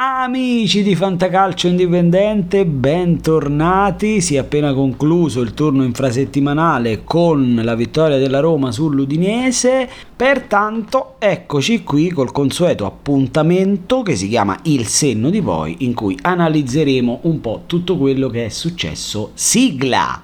Amici di Fantacalcio Indipendente, bentornati. Si è appena concluso il turno infrasettimanale con la vittoria della Roma sull'Udinese. Pertanto, eccoci qui col consueto appuntamento che si chiama Il senno di poi, in cui analizzeremo un po' tutto quello che è successo. Sigla!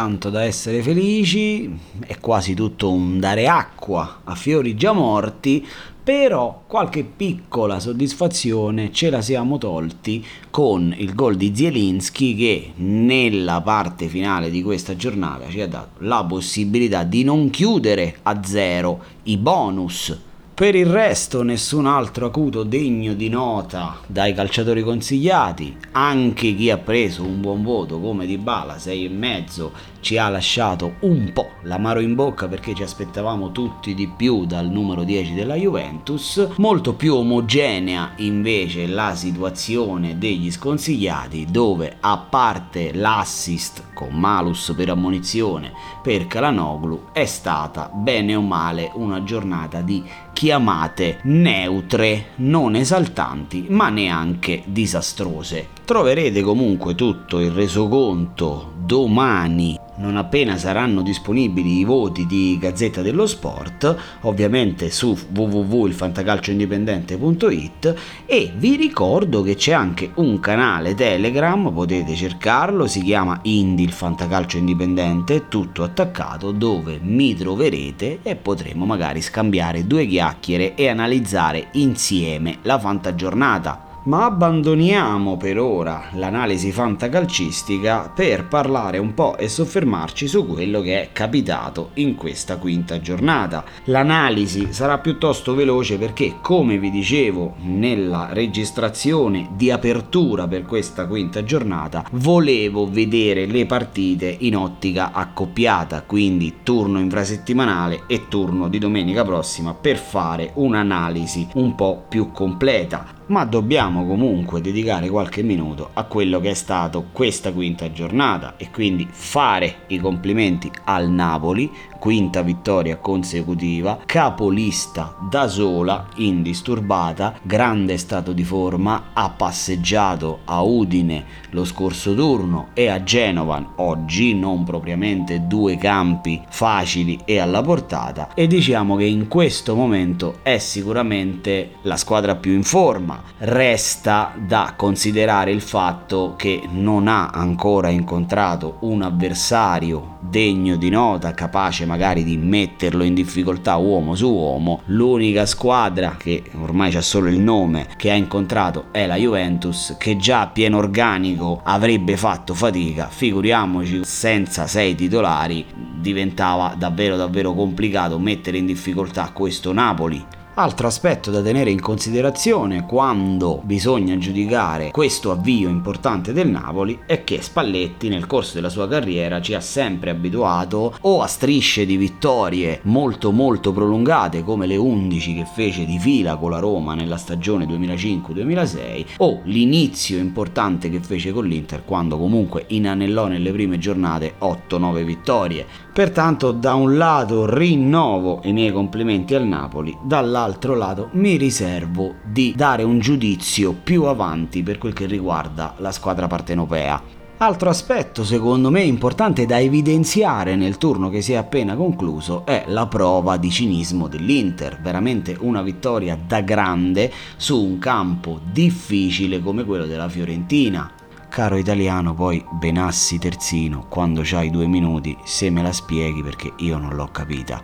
Tanto da essere felici, è quasi tutto un dare acqua a fiori già morti, però qualche piccola soddisfazione ce la siamo tolti con il gol di Zielinski che nella parte finale di questa giornata ci ha dato la possibilità di non chiudere a zero i bonus per il resto nessun altro acuto degno di nota dai calciatori consigliati, anche chi ha preso un buon voto come Di Bala 6,5 ci ha lasciato un po' l'amaro in bocca perché ci aspettavamo tutti di più dal numero 10 della Juventus, molto più omogenea invece la situazione degli sconsigliati dove a parte l'assist con malus per ammonizione per Calanoglu è stata bene o male una giornata di chiamate neutre, non esaltanti ma neanche disastrose. Troverete comunque tutto il resoconto domani non appena saranno disponibili i voti di Gazzetta dello Sport, ovviamente su www.ilfantacalcioindipendente.it e vi ricordo che c'è anche un canale Telegram, potete cercarlo, si chiama Indie il Fantacalcio Indipendente, tutto attaccato, dove mi troverete e potremo magari scambiare due chiacchiere e analizzare insieme la fantagiornata ma abbandoniamo per ora l'analisi fantacalcistica per parlare un po' e soffermarci su quello che è capitato in questa quinta giornata. L'analisi sarà piuttosto veloce perché, come vi dicevo nella registrazione di apertura per questa quinta giornata, volevo vedere le partite in ottica accoppiata, quindi turno infrasettimanale e turno di domenica prossima per fare un'analisi un po' più completa ma dobbiamo comunque dedicare qualche minuto a quello che è stato questa quinta giornata e quindi fare i complimenti al Napoli, quinta vittoria consecutiva, capolista da sola, indisturbata, grande stato di forma, ha passeggiato a Udine lo scorso turno e a Genova oggi, non propriamente due campi facili e alla portata e diciamo che in questo momento è sicuramente la squadra più in forma resta da considerare il fatto che non ha ancora incontrato un avversario degno di nota, capace magari di metterlo in difficoltà uomo su uomo. L'unica squadra che ormai c'ha solo il nome che ha incontrato è la Juventus, che già a pieno organico avrebbe fatto fatica, figuriamoci senza sei titolari diventava davvero davvero complicato mettere in difficoltà questo Napoli Altro aspetto da tenere in considerazione quando bisogna giudicare questo avvio importante del Napoli è che Spalletti nel corso della sua carriera ci ha sempre abituato o a strisce di vittorie molto molto prolungate come le 11 che fece di fila con la Roma nella stagione 2005-2006 o l'inizio importante che fece con l'Inter quando comunque inanellò nelle prime giornate 8-9 vittorie. Pertanto da un lato rinnovo i miei complimenti al Napoli, dall'altro lato mi riservo di dare un giudizio più avanti per quel che riguarda la squadra partenopea. Altro aspetto secondo me importante da evidenziare nel turno che si è appena concluso è la prova di cinismo dell'Inter, veramente una vittoria da grande su un campo difficile come quello della Fiorentina. Caro italiano, poi Benassi terzino, quando c'hai due minuti, se me la spieghi perché io non l'ho capita.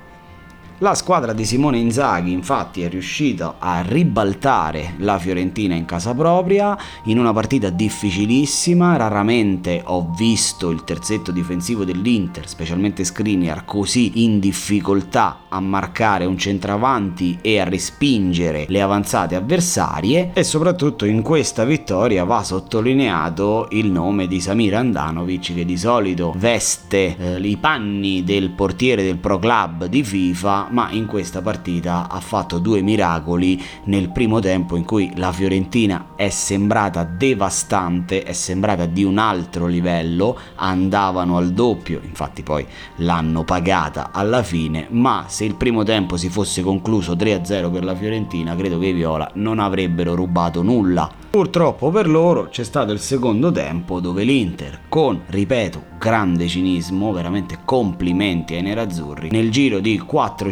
La squadra di Simone Inzaghi infatti è riuscita a ribaltare la Fiorentina in casa propria in una partita difficilissima, raramente ho visto il terzetto difensivo dell'Inter, specialmente Skriniar, così in difficoltà a marcare un centravanti e a respingere le avanzate avversarie. E soprattutto in questa vittoria va sottolineato il nome di Samir Andanovic che di solito veste eh, i panni del portiere del Pro Club di FIFA ma in questa partita ha fatto due miracoli nel primo tempo in cui la Fiorentina è sembrata devastante, è sembrata di un altro livello, andavano al doppio, infatti poi l'hanno pagata alla fine, ma se il primo tempo si fosse concluso 3-0 per la Fiorentina, credo che i Viola non avrebbero rubato nulla. Purtroppo per loro c'è stato il secondo tempo dove l'Inter, con, ripeto, grande cinismo, veramente complimenti ai nerazzurri, nel giro di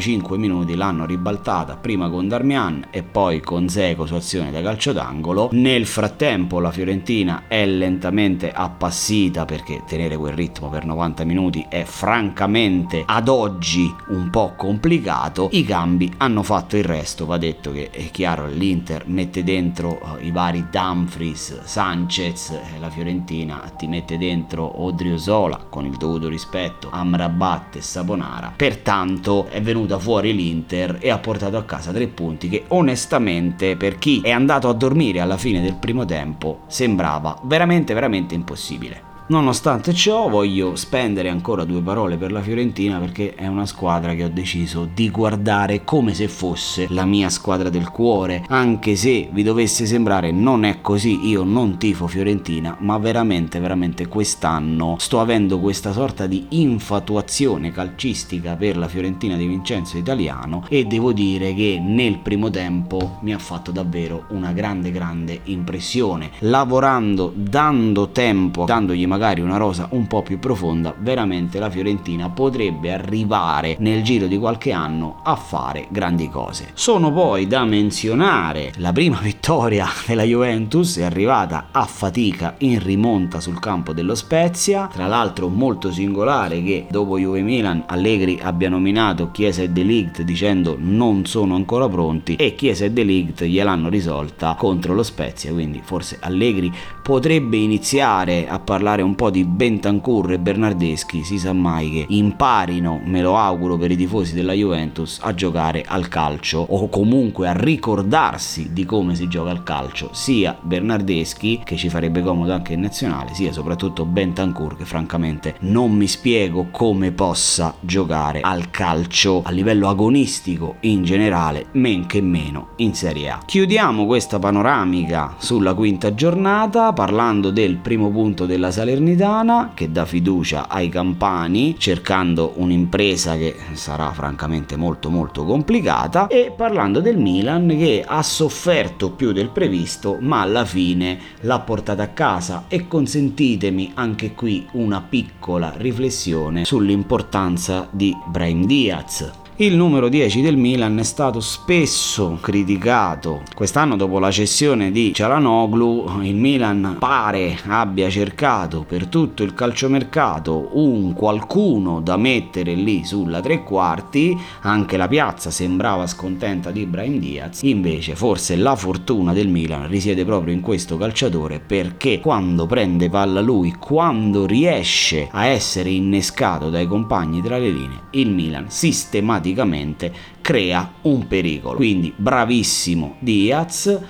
4-5 minuti l'hanno ribaltata prima con Darmian e poi con Seco su azione da calcio d'angolo. Nel frattempo la Fiorentina è lentamente appassita perché tenere quel ritmo per 90 minuti è francamente ad oggi un po' complicato. I cambi hanno fatto il resto, va detto che è chiaro l'Inter mette dentro eh, i vari Dumfries, Sanchez, eh, la Fiorentina ti mette dentro Odriozola con il dovuto rispetto, Amrabat e Saponara. Pertanto è venuta fuori l'Inter e ha portato a casa tre punti che onestamente per chi è andato a dormire alla fine del primo tempo sembrava veramente veramente impossibile. Nonostante ciò voglio spendere ancora due parole per la Fiorentina perché è una squadra che ho deciso di guardare come se fosse la mia squadra del cuore, anche se vi dovesse sembrare non è così, io non tifo Fiorentina, ma veramente veramente quest'anno sto avendo questa sorta di infatuazione calcistica per la Fiorentina di Vincenzo Italiano e devo dire che nel primo tempo mi ha fatto davvero una grande grande impressione, lavorando, dando tempo, dandogli magari una rosa un po' più profonda, veramente la Fiorentina potrebbe arrivare nel giro di qualche anno a fare grandi cose. Sono poi da menzionare la prima vittoria della Juventus, è arrivata a fatica in rimonta sul campo dello Spezia, tra l'altro molto singolare che dopo Juve Milan Allegri abbia nominato Chiesa e Delict dicendo non sono ancora pronti e Chiesa e Delict gliel'hanno risolta contro lo Spezia, quindi forse Allegri potrebbe iniziare a parlare un po' di Bentancur e Bernardeschi, si sa mai che imparino, me lo auguro per i tifosi della Juventus, a giocare al calcio o comunque a ricordarsi di come si gioca al calcio, sia Bernardeschi, che ci farebbe comodo anche in nazionale, sia soprattutto Bentancur, che francamente non mi spiego come possa giocare al calcio a livello agonistico in generale, men che meno in Serie A. Chiudiamo questa panoramica sulla quinta giornata parlando del primo punto della Salernitana Salernitana che dà fiducia ai campani cercando un'impresa che sarà francamente molto molto complicata e parlando del Milan che ha sofferto più del previsto ma alla fine l'ha portata a casa. E consentitemi anche qui una piccola riflessione sull'importanza di Brahim Diaz il numero 10 del Milan è stato spesso criticato. Quest'anno dopo la cessione di Cialanoglu, il Milan pare abbia cercato per tutto il calciomercato un qualcuno da mettere lì sulla tre quarti, anche la piazza sembrava scontenta di Brian Diaz, invece forse la fortuna del Milan risiede proprio in questo calciatore perché quando prende palla lui, quando riesce a essere innescato dai compagni tra le linee, il Milan sistematicamente automaticamente crea un pericolo. Quindi bravissimo Diaz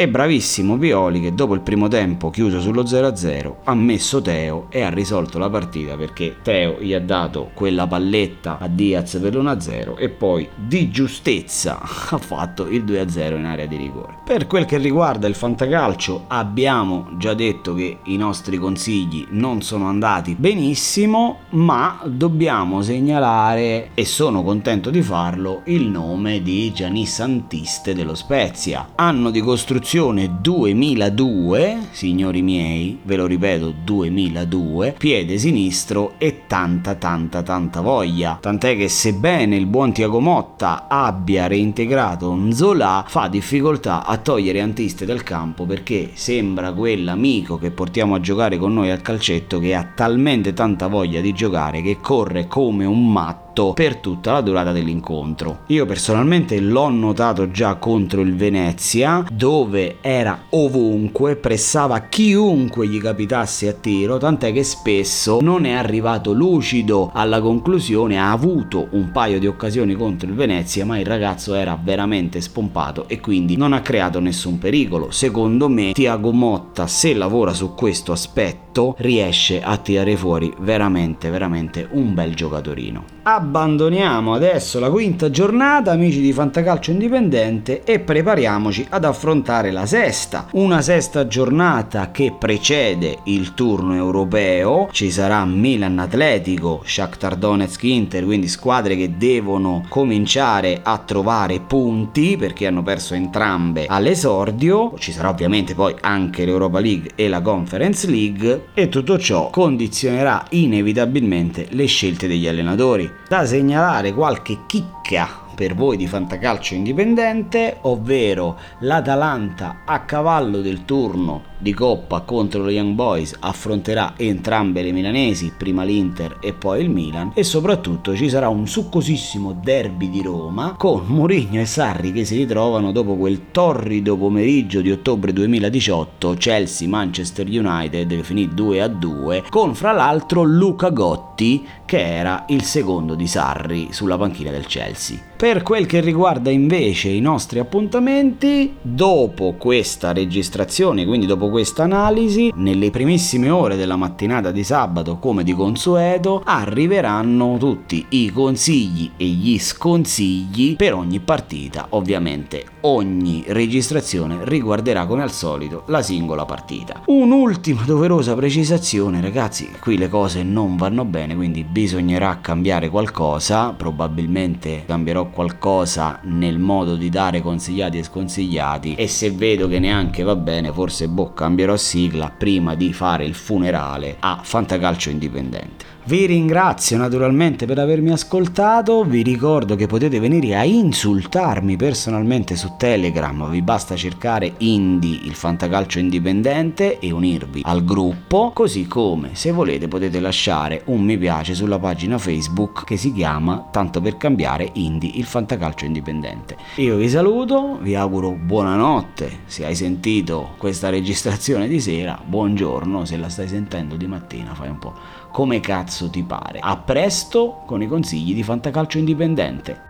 e bravissimo Pioli che dopo il primo tempo chiuso sullo 0-0 ha messo Teo e ha risolto la partita perché Teo gli ha dato quella palletta a Diaz per l'1-0 e poi di giustezza ha fatto il 2-0 in area di rigore. Per quel che riguarda il fantacalcio abbiamo già detto che i nostri consigli non sono andati benissimo ma dobbiamo segnalare e sono contento di farlo il nome di Giannis Antiste dello Spezia. Anno di costruzione edizione 2002, signori miei, ve lo ripeto 2002, piede sinistro e tanta tanta tanta voglia. Tant'è che sebbene il buon Tiago Motta abbia reintegrato Nzola, fa difficoltà a togliere Antiste dal campo perché sembra quell'amico che portiamo a giocare con noi al calcetto che ha talmente tanta voglia di giocare che corre come un matto fatto per tutta la durata dell'incontro. Io personalmente l'ho notato già contro il Venezia, dove era ovunque, pressava chiunque gli capitasse a tiro, tant'è che spesso non è arrivato lucido alla conclusione, ha avuto un paio di occasioni contro il Venezia, ma il ragazzo era veramente spompato e quindi non ha creato nessun pericolo. Secondo me Tiago Motta, se lavora su questo aspetto, riesce a tirare fuori veramente, veramente un bel giocatorino. Abbandoniamo adesso la quinta giornata, amici di Fantacalcio Indipendente, e prepariamoci ad affrontare la sesta. Una sesta giornata che precede il turno europeo. Ci sarà Milan Atletico, Shakhtar Donetsk Inter, quindi squadre che devono cominciare a trovare punti perché hanno perso entrambe all'esordio. Ci sarà ovviamente poi anche l'Europa League e la Conference League e tutto ciò condizionerà inevitabilmente le scelte degli allenatori. Da segnalare qualche chicca per voi di fantacalcio indipendente, ovvero l'Atalanta a cavallo del turno di Coppa contro lo Young Boys affronterà entrambe le milanesi, prima l'Inter e poi il Milan e soprattutto ci sarà un succosissimo derby di Roma con Mourinho e Sarri che si ritrovano dopo quel torrido pomeriggio di ottobre 2018 Chelsea-Manchester United che finì 2 a 2 con fra l'altro Luca Gotti che era il secondo di Sarri sulla panchina del Chelsea. Per quel che riguarda invece i nostri appuntamenti, dopo questa registrazione, quindi dopo questa analisi, nelle primissime ore della mattinata di sabato, come di consueto, arriveranno tutti i consigli e gli sconsigli per ogni partita. Ovviamente ogni registrazione riguarderà come al solito la singola partita. Un'ultima doverosa precisazione, ragazzi, qui le cose non vanno bene, quindi bisognerà cambiare qualcosa, probabilmente cambierò qualcosa nel modo di dare consigliati e sconsigliati e se vedo che neanche va bene, forse boh, cambierò sigla prima di fare il funerale a Fantacalcio Indipendente. Vi ringrazio naturalmente per avermi ascoltato, vi ricordo che potete venire a insultarmi personalmente su Telegram, vi basta cercare Indie, il fantacalcio indipendente e unirvi al gruppo, così come se volete potete lasciare un mi piace sulla pagina Facebook che si chiama Tanto per cambiare Indie, il fantacalcio indipendente. Io vi saluto, vi auguro buonanotte se hai sentito questa registrazione di sera, buongiorno se la stai sentendo di mattina, fai un po' come cazzo ti pare. A presto con i consigli di Fantacalcio Indipendente.